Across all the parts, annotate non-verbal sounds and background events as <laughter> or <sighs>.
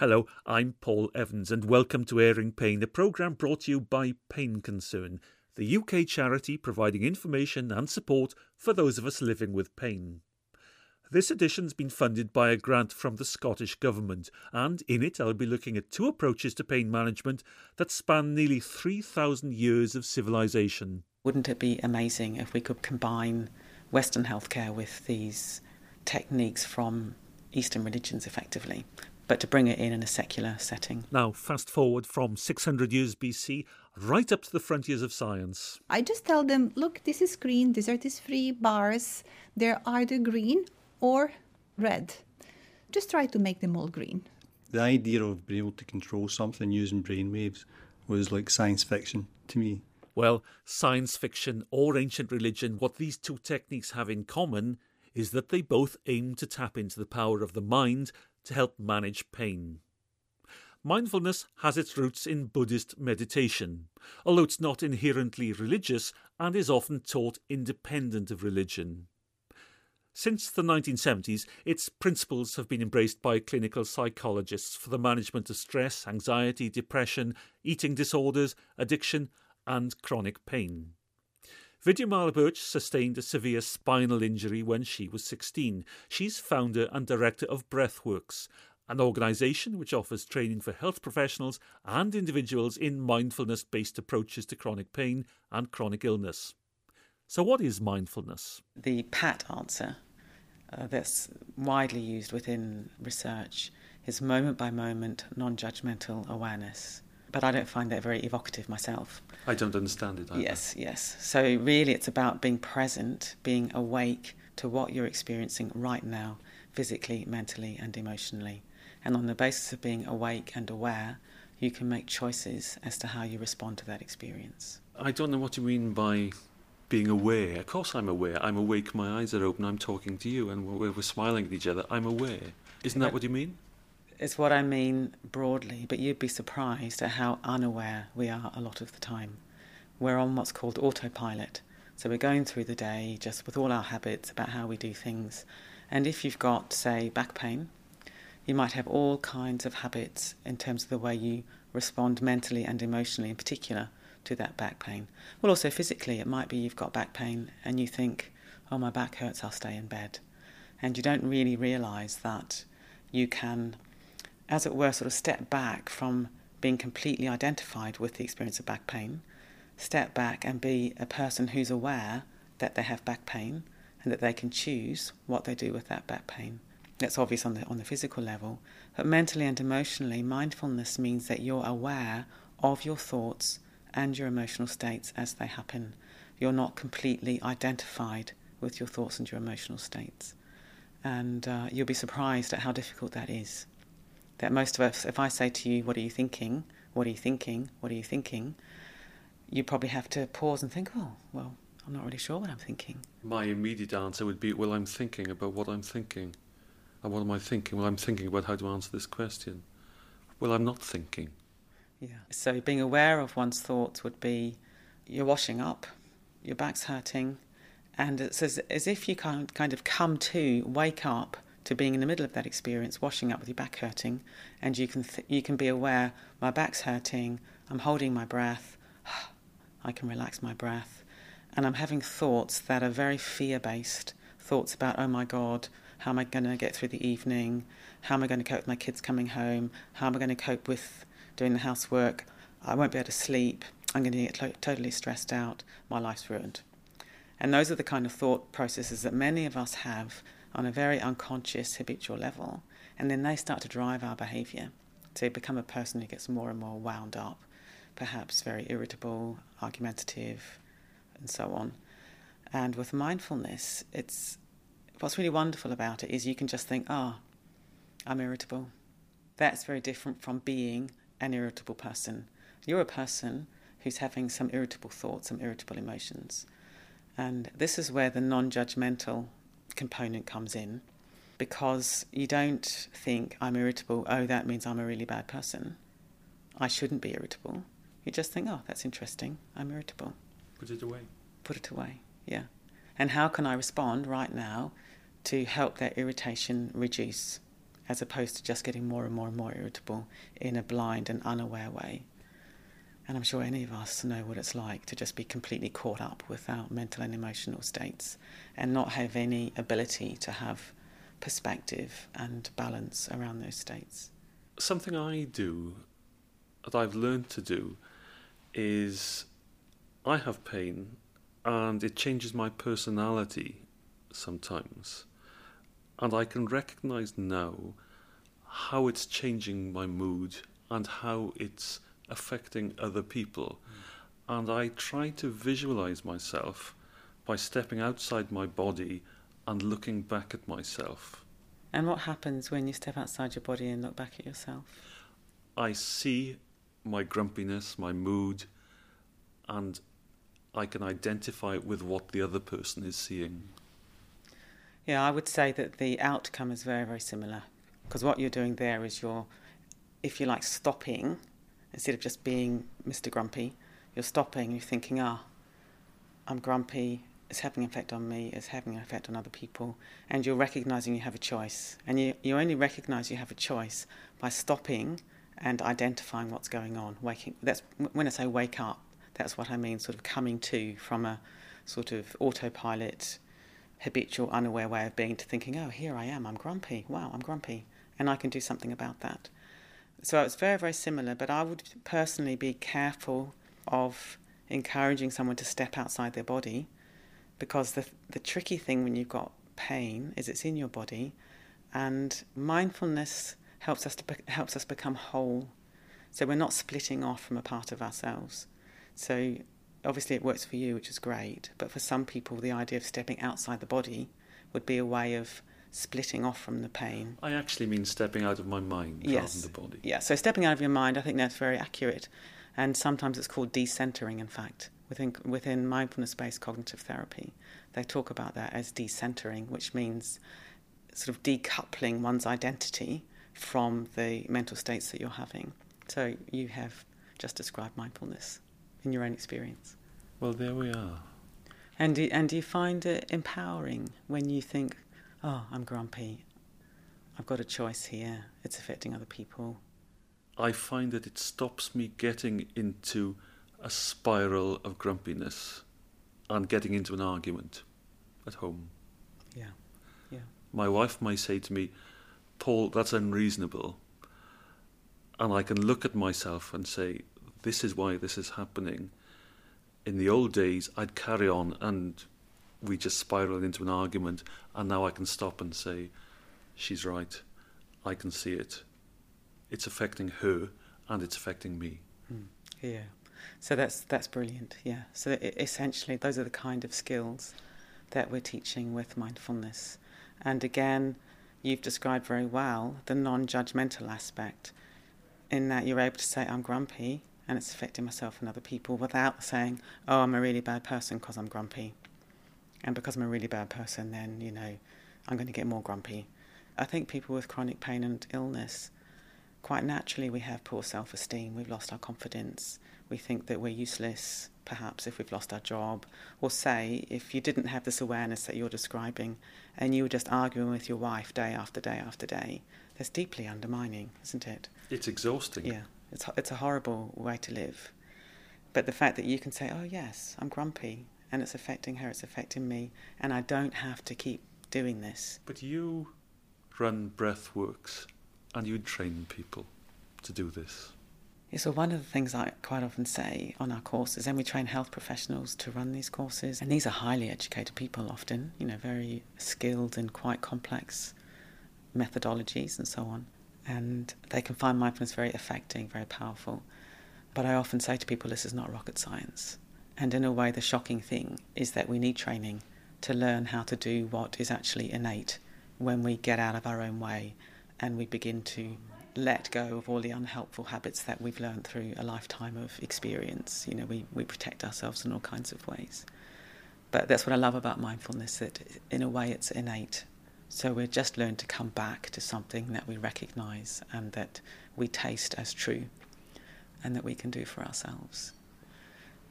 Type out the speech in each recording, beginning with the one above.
Hello, I'm Paul Evans, and welcome to Airing Pain, a programme brought to you by Pain Concern, the UK charity providing information and support for those of us living with pain. This edition's been funded by a grant from the Scottish Government, and in it I'll be looking at two approaches to pain management that span nearly 3,000 years of civilization. Wouldn't it be amazing if we could combine Western healthcare with these techniques from Eastern religions effectively? But to bring it in in a secular setting. Now, fast forward from 600 years BC right up to the frontiers of science. I just tell them, look, this is green, these are these three bars, they're either green or red. Just try to make them all green. The idea of being able to control something using brainwaves was like science fiction to me. Well, science fiction or ancient religion, what these two techniques have in common is that they both aim to tap into the power of the mind to help manage pain. Mindfulness has its roots in Buddhist meditation, although it's not inherently religious and is often taught independent of religion. Since the 1970s, its principles have been embraced by clinical psychologists for the management of stress, anxiety, depression, eating disorders, addiction, and chronic pain. Vidyamala Burch sustained a severe spinal injury when she was 16. She's founder and director of Breathworks, an organisation which offers training for health professionals and individuals in mindfulness based approaches to chronic pain and chronic illness. So, what is mindfulness? The PAT answer uh, that's widely used within research is moment by moment, non judgmental awareness but I don't find that very evocative myself. I don't understand it either. Yes, yes. So really it's about being present, being awake to what you're experiencing right now, physically, mentally and emotionally. And on the basis of being awake and aware, you can make choices as to how you respond to that experience. I don't know what you mean by being aware. Of course, I'm aware. I'm awake, my eyes are open, I'm talking to you, and we're, we're smiling at each other. I'm aware. Isn't that what you mean? Is what I mean broadly, but you'd be surprised at how unaware we are a lot of the time. We're on what's called autopilot. So we're going through the day just with all our habits about how we do things. And if you've got, say, back pain, you might have all kinds of habits in terms of the way you respond mentally and emotionally, in particular, to that back pain. Well, also physically, it might be you've got back pain and you think, oh, my back hurts, I'll stay in bed. And you don't really realize that you can as it were, sort of step back from being completely identified with the experience of back pain, step back and be a person who's aware that they have back pain and that they can choose what they do with that back pain. That's obvious on the, on the physical level, but mentally and emotionally, mindfulness means that you're aware of your thoughts and your emotional states as they happen. You're not completely identified with your thoughts and your emotional states. And uh, you'll be surprised at how difficult that is that most of us, if I say to you, What are you thinking? What are you thinking? What are you thinking? You probably have to pause and think, Oh, well, I'm not really sure what I'm thinking. My immediate answer would be, Well, I'm thinking about what I'm thinking. And what am I thinking? Well, I'm thinking about how to answer this question. Well, I'm not thinking. Yeah. So being aware of one's thoughts would be you're washing up, your back's hurting, and it's as, as if you kind of come to, wake up, to being in the middle of that experience, washing up with your back hurting, and you can th- you can be aware my back's hurting, I'm holding my breath, <sighs> I can relax my breath, and I'm having thoughts that are very fear-based, thoughts about oh my god, how am I going to get through the evening? How am I going to cope with my kids coming home? How am I going to cope with doing the housework? I won't be able to sleep. I'm going to get to- totally stressed out. My life's ruined. And those are the kind of thought processes that many of us have on a very unconscious habitual level, and then they start to drive our behavior to become a person who gets more and more wound up, perhaps very irritable, argumentative, and so on. And with mindfulness, it's what's really wonderful about it is you can just think, ah, oh, I'm irritable. That's very different from being an irritable person. You're a person who's having some irritable thoughts, some irritable emotions. And this is where the non judgmental component comes in because you don't think I'm irritable, oh, that means I'm a really bad person. I shouldn't be irritable. You just think, oh, that's interesting, I'm irritable. Put it away. Put it away, yeah. And how can I respond right now to help that irritation reduce as opposed to just getting more and more and more irritable in a blind and unaware way. And I'm sure any of us know what it's like to just be completely caught up with our mental and emotional states and not have any ability to have perspective and balance around those states. Something I do that I've learned to do is I have pain and it changes my personality sometimes. And I can recognize now how it's changing my mood and how it's affecting other people. Mm. And I try to visualize myself by stepping outside my body and looking back at myself. And what happens when you step outside your body and look back at yourself? I see my grumpiness, my mood, and I can identify with what the other person is seeing. Yeah, I would say that the outcome is very, very similar. Because what you're doing there is you're, if you like, stopping instead of just being Mr. Grumpy, you're stopping, you're thinking, ah, I'm grumpy, it's having an effect on me, it's having an effect on other people, and you're recognizing you have a choice. And you, you only recognize you have a choice by stopping and identifying what's going on. Waking, that's when I say wake up, that's what I mean, sort of coming to from a sort of autopilot, habitual, unaware way of being to thinking, oh, here I am, I'm grumpy, wow, I'm grumpy, and I can do something about that. So it's very, very similar, but I would personally be careful of encouraging someone to step outside their body because the, the tricky thing when you've got pain is it's in your body and mindfulness helps us to helps us become whole. So we're not splitting off from a part of ourselves. So obviously it works for you which is great but for some people the idea of stepping outside the body would be a way of splitting off from the pain. I actually mean stepping out of my mind yes. rather than the body. Yeah, so stepping out of your mind, I think that's very accurate. And sometimes it's called decentering, in fact, within, within mindfulness based cognitive therapy. They talk about that as decentering, which means sort of decoupling one's identity from the mental states that you're having. So you have just described mindfulness in your own experience. Well, there we are. And do, and do you find it empowering when you think, oh, I'm grumpy. I've got a choice here. It's affecting other people. I find that it stops me getting into a spiral of grumpiness and getting into an argument at home. Yeah, yeah. My wife may say to me, Paul, that's unreasonable. And I can look at myself and say, this is why this is happening. In the old days, I'd carry on and we just spiraled into an argument, and now I can stop and say, she's right. I can see it. It's affecting her, and it's affecting me. Mm. Yeah. So that's that's brilliant. Yeah. So essentially, those are the kind of skills that we're teaching with mindfulness. And again, you've described very well the non-judgmental aspect, in that you're able to say, "I'm grumpy." And it's affecting myself and other people without saying, "Oh, I'm a really bad person because I'm grumpy." And because I'm a really bad person, then, you know, I'm going to get more grumpy. I think people with chronic pain and illness, quite naturally, we have poor self esteem. We've lost our confidence. We think that we're useless, perhaps, if we've lost our job. Or say, if you didn't have this awareness that you're describing and you were just arguing with your wife day after day after day, that's deeply undermining, isn't it? It's exhausting. Yeah, it's, it's a horrible way to live. But the fact that you can say, oh, yes, I'm grumpy, and it's affecting her, it's affecting me, and I don't have to keep doing this. But you run breathworks and you train people to do this. Yeah, so one of the things I quite often say on our courses, and we train health professionals to run these courses, and these are highly educated people often, you know, very skilled in quite complex methodologies and so on. And they can find mindfulness very affecting, very powerful. But I often say to people, this is not rocket science. And in a way, the shocking thing is that we need training to learn how to do what is actually innate when we get out of our own way and we begin to let go of all the unhelpful habits that we've learned through a lifetime of experience. You know, we, we protect ourselves in all kinds of ways. But that's what I love about mindfulness, that in a way it's innate. So we just learn to come back to something that we recognize and that we taste as true and that we can do for ourselves.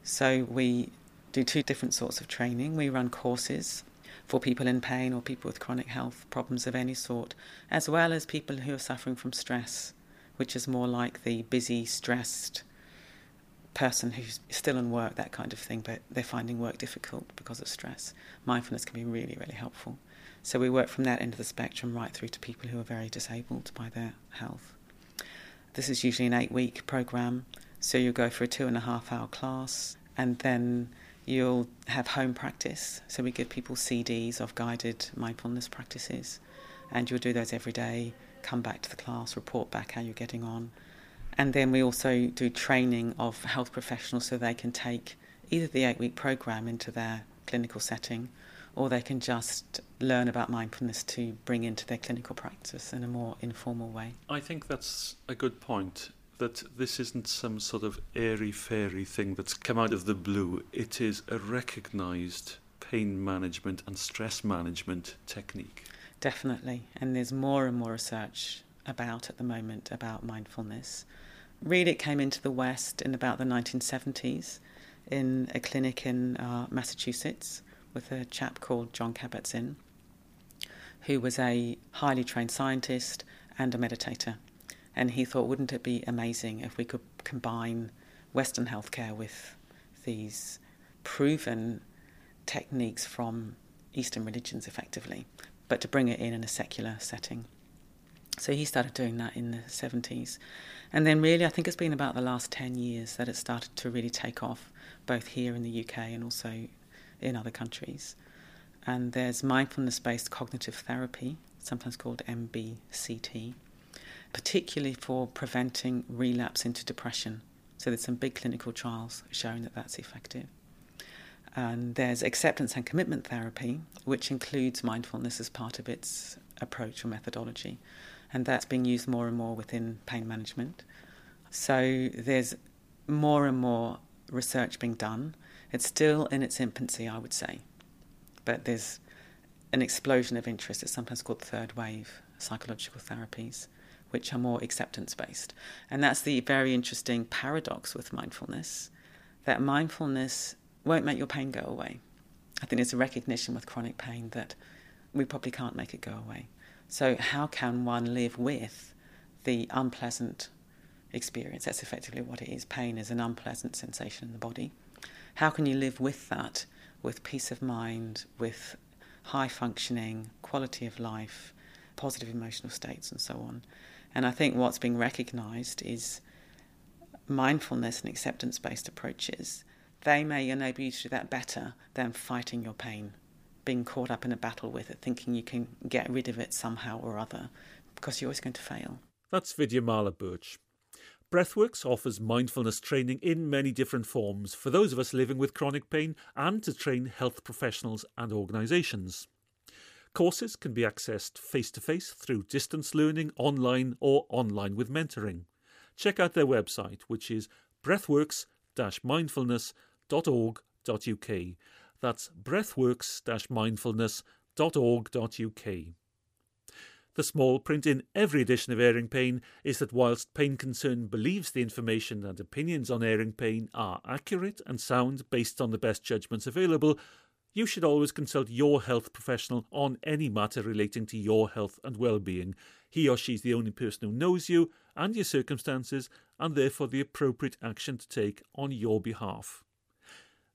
So we do two different sorts of training. We run courses for people in pain or people with chronic health problems of any sort, as well as people who are suffering from stress, which is more like the busy, stressed person who's still in work, that kind of thing, but they're finding work difficult because of stress. Mindfulness can be really, really helpful. So we work from that end of the spectrum right through to people who are very disabled by their health. This is usually an eight week program, so you go for a two and a half hour class and then you'll have home practice. So we give people CDs of guided mindfulness practices, and you'll do those every day. Come back to the class, report back how you're getting on. And then we also do training of health professionals so they can take either the eight week program into their clinical setting or they can just learn about mindfulness to bring into their clinical practice in a more informal way. I think that's a good point that this isn't some sort of airy fairy thing that's come out of the blue. It is a recognized pain management and stress management technique. Definitely. And there's more and more research about at the moment about mindfulness. Really, it came into the West in about the 1970s in a clinic in uh, Massachusetts with a chap called Jon Kabat-Zinn, who was a highly trained scientist and a meditator. And he thought, wouldn't it be amazing if we could combine Western healthcare with these proven techniques from Eastern religions effectively, but to bring it in in a secular setting. So he started doing that in the 70s. And then, really, I think it's been about the last 10 years that it started to really take off, both here in the UK and also in other countries. And there's mindfulness based cognitive therapy, sometimes called MBCT, particularly for preventing relapse into depression. So there's some big clinical trials showing that that's effective. And there's acceptance and commitment therapy, which includes mindfulness as part of its approach or methodology. And that's being used more and more within pain management. So there's more and more research being done. It's still in its infancy, I would say. But there's an explosion of interest. It's sometimes called third wave psychological therapies which are more acceptance based. And that's the very interesting paradox with mindfulness that mindfulness won't make your pain go away. I think there's a recognition with chronic pain that we probably can't make it go away. So, how can one live with the unpleasant experience? That's effectively what it is. Pain is an unpleasant sensation in the body. How can you live with that with peace of mind, with high functioning, quality of life, positive emotional states, and so on? And I think what's being recognized is mindfulness and acceptance based approaches. They may enable you to do that better than fighting your pain, being caught up in a battle with it, thinking you can get rid of it somehow or other, because you're always going to fail. That's Vidyamala Burch. Breathworks offers mindfulness training in many different forms for those of us living with chronic pain and to train health professionals and organisations. Courses can be accessed face to face through distance learning, online, or online with mentoring. Check out their website, which is breathworks mindfulness.org.uk. That's breathworks mindfulness.org.uk. The small print in every edition of Airing Pain is that whilst Pain Concern believes the information and opinions on airing pain are accurate and sound based on the best judgments available, you should always consult your health professional on any matter relating to your health and well-being. He or she is the only person who knows you and your circumstances and therefore the appropriate action to take on your behalf.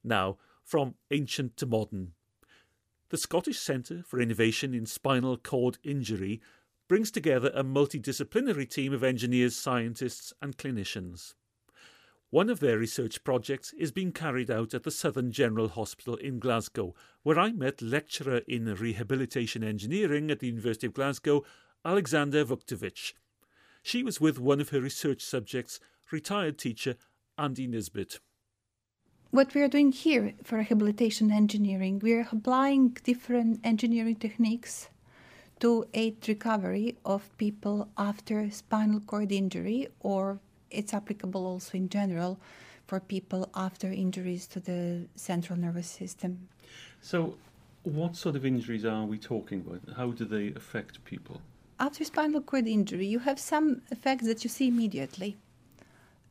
Now, from ancient to modern. The Scottish Centre for Innovation in Spinal Cord Injury brings together a multidisciplinary team of engineers, scientists, and clinicians. One of their research projects is being carried out at the Southern General Hospital in Glasgow, where I met lecturer in rehabilitation engineering at the University of Glasgow, Aleksandra Vuckovic. She was with one of her research subjects, retired teacher Andy Nisbet. What we are doing here for rehabilitation engineering, we are applying different engineering techniques to aid recovery of people after spinal cord injury or it's applicable also in general for people after injuries to the central nervous system. So, what sort of injuries are we talking about? How do they affect people? After spinal cord injury, you have some effects that you see immediately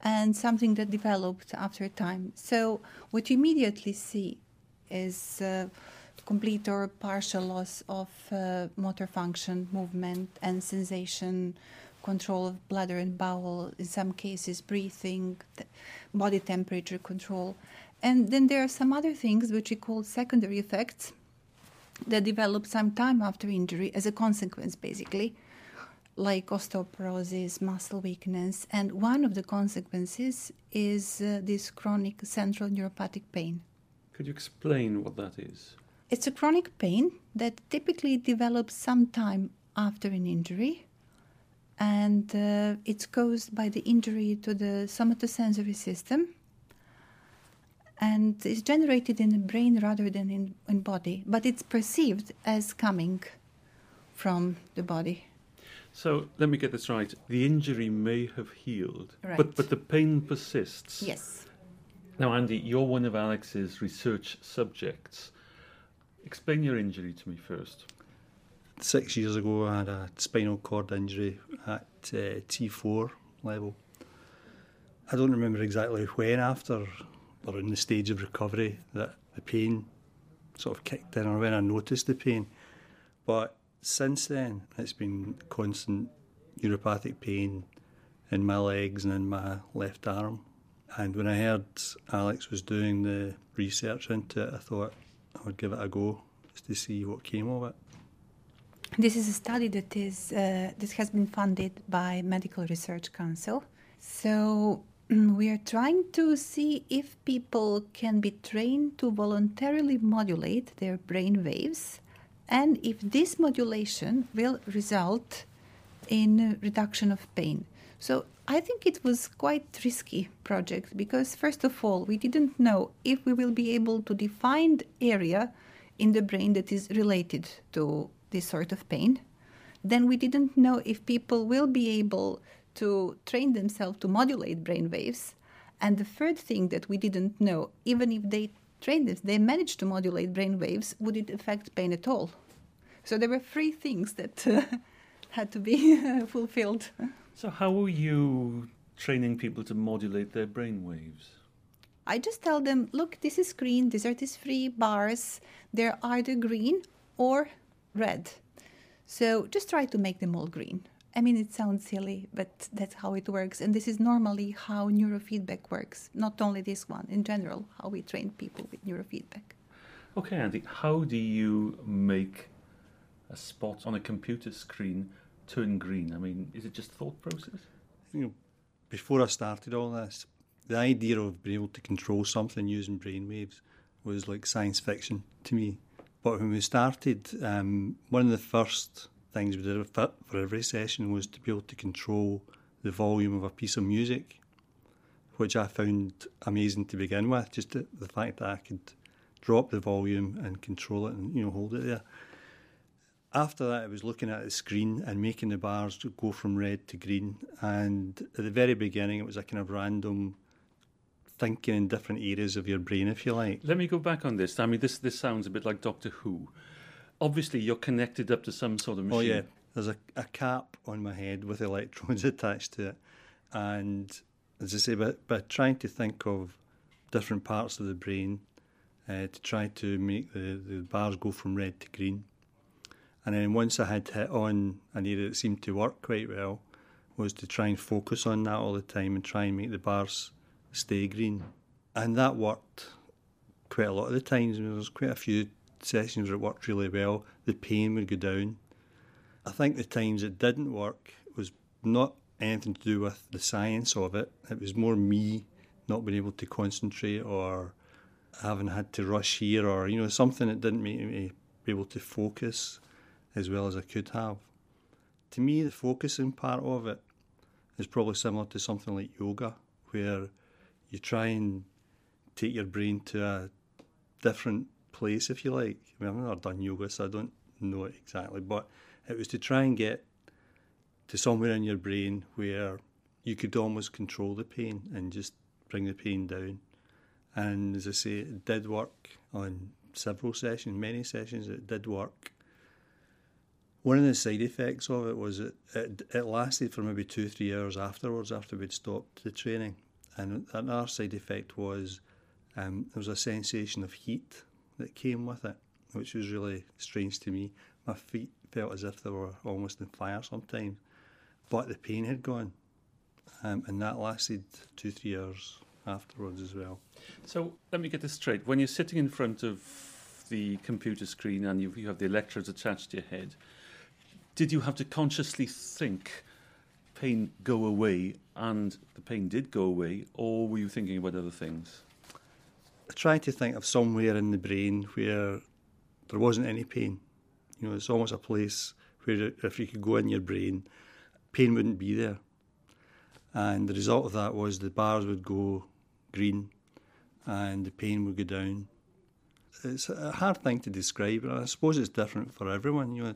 and something that developed after a time. So, what you immediately see is uh, complete or partial loss of uh, motor function, movement, and sensation, control of bladder and bowel, in some cases, breathing, body temperature control. And then there are some other things which we call secondary effects that develop some time after injury as a consequence, basically, like osteoporosis, muscle weakness. And one of the consequences is uh, this chronic central neuropathic pain. Could you explain what that is? It's a chronic pain that typically develops sometime after an injury, and uh, it's caused by the injury to the somatosensory system and is generated in the brain rather than in, in body, but it's perceived as coming from the body. So let me get this right. The injury may have healed, right. but but the pain persists. Yes. Now, Andy, you're one of Alex's research subjects. Explain your injury to me first. Six years ago, I had a spinal cord injury at uh, T4 level. I don't remember exactly when after or in the stage of recovery that the pain sort of kicked in or when I noticed the pain. But since then, it's been constant neuropathic pain in my legs and in my left arm. And when I heard Alex was doing the research into it, I thought I would give it a go just to see what came of it. This is a study that is uh, that has been funded by Medical Research Council. So we are trying to see if people can be trained to voluntarily modulate their brain waves and if this modulation will result in reduction of pain. So I think it was quite risky project because first of all we didn't know if we will be able to define area in the brain that is related to this sort of pain. Then we didn't know if people will be able to train themselves to modulate brain waves. And the third thing that we didn't know, even if they trained this, they managed to modulate brain waves, would it affect pain at all? So there were three things that uh, <laughs> had to be <laughs> fulfilled. So, how are you training people to modulate their brain waves? I just tell them, look, this is green, these are these three bars. They're either green or red. So just try to make them all green. I mean, it sounds silly, but that's how it works. And this is normally how neurofeedback works, not only this one, in general, how we train people with neurofeedback. Okay, Andy, how do you make a spot on a computer screen turn green? I mean, is it just thought process? You know, before I started all this, the idea of being able to control something using brainwaves was like science fiction to me. But when we started, um, one of the first things we did for every session was to be able to control the volume of a piece of music, which I found amazing to begin with. Just the, the fact that I could drop the volume and control it and you know hold it there after that, I was looking at the screen and making the bars go from red to green. And at the very beginning, it was a kind of random thinking in different areas of your brain, if you like. Let me go back on this. I mean, this this sounds a bit like Doctor Who. Obviously, you're connected up to some sort of machine. Oh yeah, there's a, a cap on my head with electrodes <laughs> attached to it, and as I say, but but trying to think of different parts of the brain uh, to try to make the, the bars go from red to green. And then once I had hit on an area that seemed to work quite well, was to try and focus on that all the time and try and make the bars stay green. And that worked quite a lot of the times. There was quite a few sessions where it worked really well. The pain would go down. I think the times it didn't work was not anything to do with the science of it. It was more me not being able to concentrate or having had to rush here or, you know, something that didn't make me be able to focus as well as I could have. To me, the focusing part of it is probably similar to something like yoga, where you try and take your brain to a different place, if you like. I mean, I've never done yoga, so I don't know it exactly, but it was to try and get to somewhere in your brain where you could almost control the pain and just bring the pain down. And as I say, it did work on several sessions, many sessions, it did work. One of the side effects of it was it, it, it lasted for maybe two, three hours afterwards after we'd stopped the training. And another side effect was um, there was a sensation of heat that came with it, which was really strange to me. My feet felt as if they were almost in fire sometimes, but the pain had gone. Um, and that lasted two, three hours afterwards as well. So let me get this straight. When you're sitting in front of the computer screen and you, you have the electrodes attached to your head, did you have to consciously think pain go away and the pain did go away, or were you thinking about other things? I tried to think of somewhere in the brain where there wasn't any pain. You know, it's almost a place where if you could go in your brain, pain wouldn't be there. And the result of that was the bars would go green and the pain would go down. It's a hard thing to describe, and I suppose it's different for everyone. You know,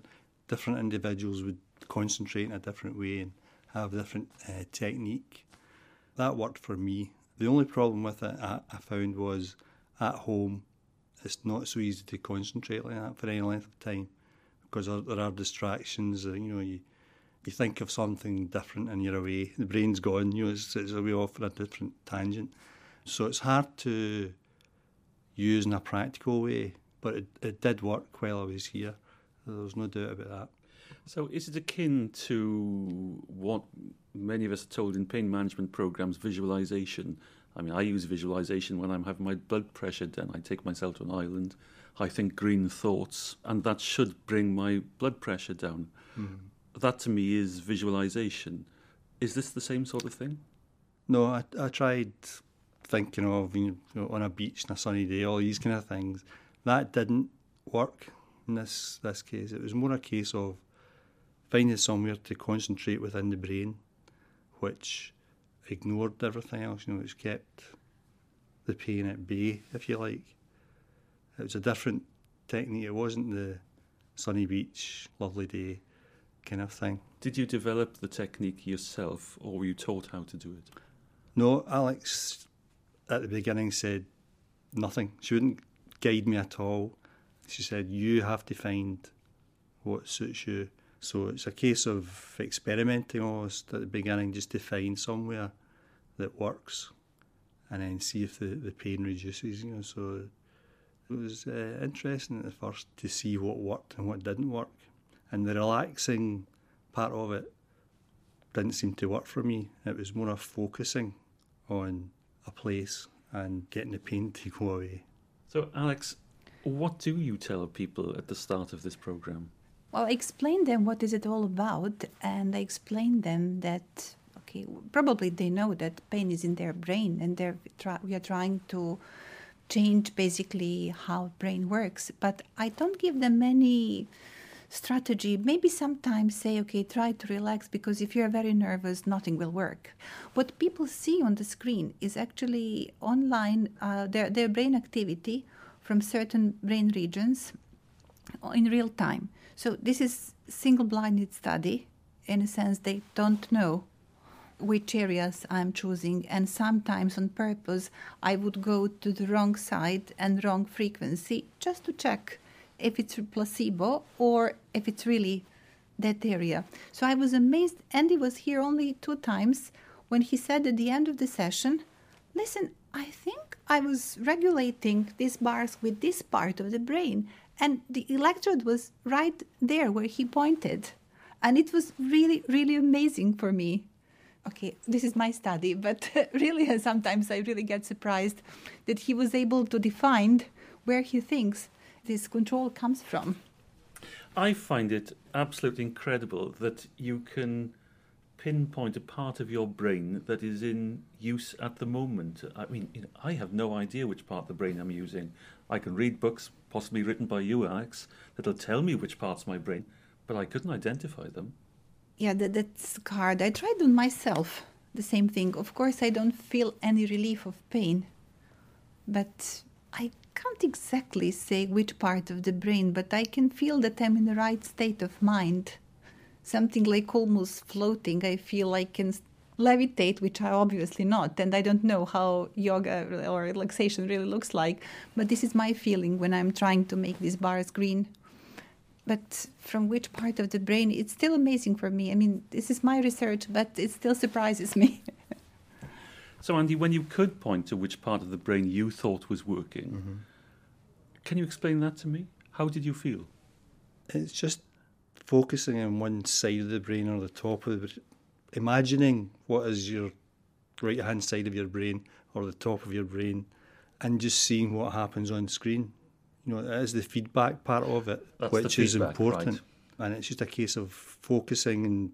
different individuals would concentrate in a different way and have different uh, technique. That worked for me. The only problem with it I, I found was at home, it's not so easy to concentrate like that for any length of time because there, there are distractions. Uh, you know, you you think of something different and you're away. The brain's gone. You know, it's, it's away off on a different tangent. So it's hard to use in a practical way, but it, it did work while I was here. There's no doubt about that. So, is it akin to what many of us are told in pain management programs, visualization? I mean, I use visualization when I'm having my blood pressure done. I take myself to an island, I think green thoughts, and that should bring my blood pressure down. Mm. That to me is visualization. Is this the same sort of thing? No, I, I tried thinking of you know, on a beach on a sunny day, all these kind of things. That didn't work in this this case. It was more a case of finding somewhere to concentrate within the brain, which ignored everything else. You know, which kept the pain at bay, if you like. It was a different technique. It wasn't the sunny beach, lovely day kind of thing. Did you develop the technique yourself, or were you taught how to do it? No, Alex at the beginning said nothing. She wouldn't guide me at all. She said, You have to find what suits you. So it's a case of experimenting almost at the beginning just to find somewhere that works and then see if the, the pain reduces. You know, so it was uh, interesting at the first to see what worked and what didn't work. And the relaxing part of it didn't seem to work for me. It was more of focusing on a place and getting the pain <laughs> to go away. So, Alex, what do you tell people at the start of this program? Well, I explain them what is it all about, and I explain them that okay, probably they know that pain is in their brain, and they're try- we are trying to change basically how brain works. But I don't give them any strategy. Maybe sometimes say, okay, try to relax because if you're very nervous, nothing will work. What people see on the screen is actually online uh, their their brain activity from certain brain regions in real time. So this is single-blinded study. In a sense, they don't know which areas I'm choosing, and sometimes on purpose, I would go to the wrong side and wrong frequency just to check if it's placebo or if it's really that area. So I was amazed. Andy was here only two times when he said at the end of the session, Listen, I think I was regulating these bars with this part of the brain, and the electrode was right there where he pointed. And it was really, really amazing for me. Okay, this is my study, but <laughs> really, <laughs> sometimes I really get surprised that he was able to define where he thinks this control comes from. I find it absolutely incredible that you can pinpoint a part of your brain that is in use at the moment. I mean, you know, I have no idea which part of the brain I'm using. I can read books, possibly written by you, Alex, that'll tell me which parts of my brain, but I couldn't identify them. Yeah, that, that's hard. I tried on myself the same thing. Of course, I don't feel any relief of pain, but I can't exactly say which part of the brain, but I can feel that I'm in the right state of mind. Something like almost floating. I feel I can levitate, which I obviously not, and I don't know how yoga or relaxation really looks like, but this is my feeling when I'm trying to make these bars green. But from which part of the brain, it's still amazing for me. I mean, this is my research, but it still surprises me. <laughs> So, Andy, when you could point to which part of the brain you thought was working, mm-hmm. can you explain that to me? How did you feel? It's just focusing on one side of the brain or the top of the brain, imagining what is your right hand side of your brain or the top of your brain, and just seeing what happens on screen. You know, that is the feedback part of it, That's which is important. right. And it's just a case of focusing, and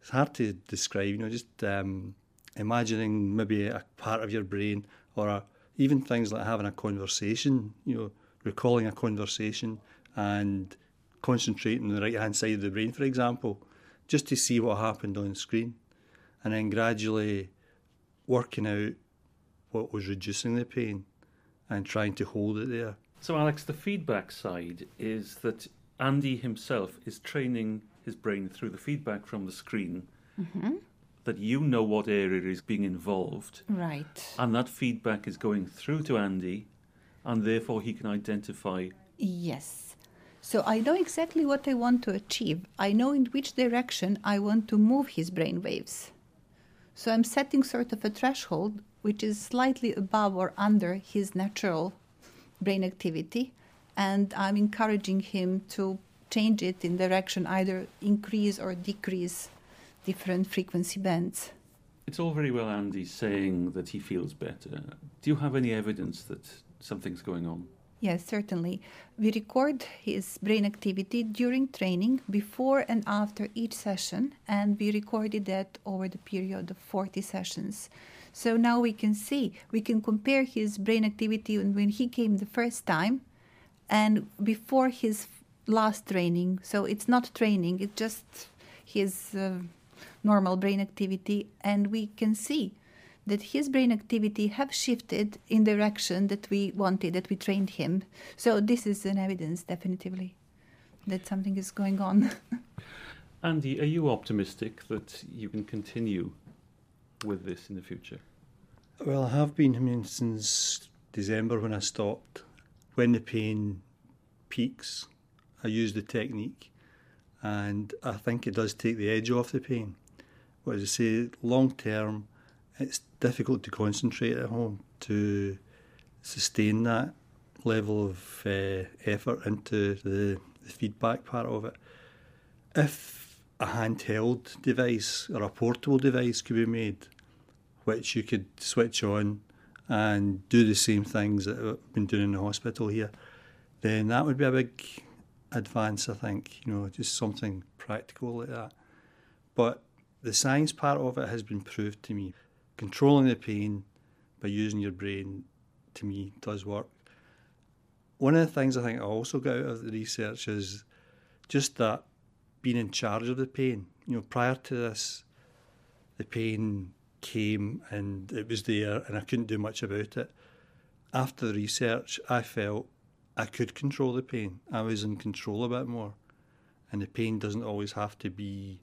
it's hard to describe. You know, just um, imagining maybe a part of your brain, or a, even things like having a conversation. You know, recalling a conversation and concentrating on the right hand side of the brain, for example, just to see what happened on screen, and then gradually working out what was reducing the pain and trying to hold it there. So, Alex, the feedback side is that Andy himself is training his brain through the feedback from the screen mm-hmm. that you know what area is being involved, Right. and that feedback is going through to Andy, and therefore he can identify. Yes. So I know exactly what I want to achieve. I know in which direction I want to move his brain waves. So I'm setting sort of a threshold which is slightly above or under his natural brain activity, and I'm encouraging him to change it in direction either increase or decrease different frequency bands. It's all very well Andy saying that he feels better. Do you have any evidence that something's going on? Yes, certainly. We record his brain activity during training, before and after each session, and we recorded that over the period of 40 sessions. So now we can see, we can compare his brain activity when he came the first time and before his last training. So it's not training, it's just his uh, normal brain activity, and we can see that his brain activity have shifted in the direction that we wanted, that we trained him. So this is an evidence, definitively, that something is going on. <laughs> Andy, are you optimistic that you can continue with this in the future? Well, I have been, I mean, since December when I stopped. When the pain peaks, I use the technique, and I think it does take the edge off the pain. But as I say, long term, it's difficult to concentrate at home to sustain that level of uh, effort into the, the feedback part of it. If a handheld device or a portable device could be made, which you could switch on and do the same things that I've been doing in the hospital here, then that would be a big advance, I think. You know, just something practical like that. But the science part of it has been proved to me. Controlling the pain by using your brain, to me, does work. One of the things I think I also got out of the research is just that being in charge of the pain. You know, prior to this, the pain came and it was there and I couldn't do much about it. After the research, I felt I could control the pain. I was in control a bit more. And the pain doesn't always have to be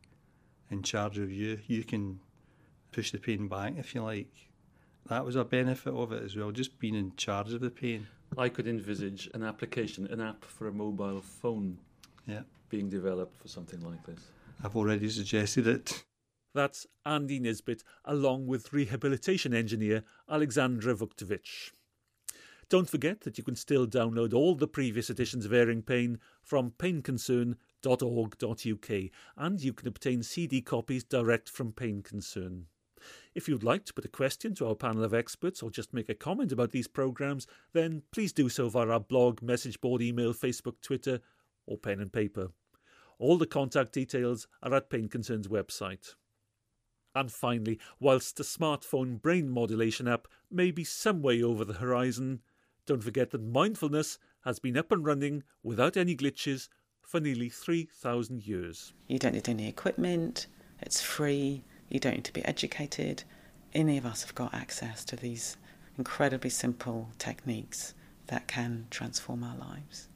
in charge of you. You can push the pain back if you like. That was a benefit of it as well, just being in charge of the pain. I could envisage an application, an app for a mobile phone Yeah. being developed for something like this. I've already suggested it. That's Andy Nisbet, along with rehabilitation engineer Aleksandra Vuckovic. Don't forget that you can still download all the previous editions of Airing Pain from painconcern.org.uk and you can obtain CD copies direct from Pain Concern. If you'd like to put a question to our panel of experts or just make a comment about these programmes, then please do so via our blog, message board, email, Facebook, Twitter, or pen and paper. All the contact details are at Pain Concern's website. And finally, whilst the smartphone brain modulation app may be some way over the horizon, don't forget that mindfulness has been up and running without any glitches for nearly 3,000 years. You don't need any equipment, it's free, you don't need to be educated. Any of us have got access to these incredibly simple techniques that can transform our lives.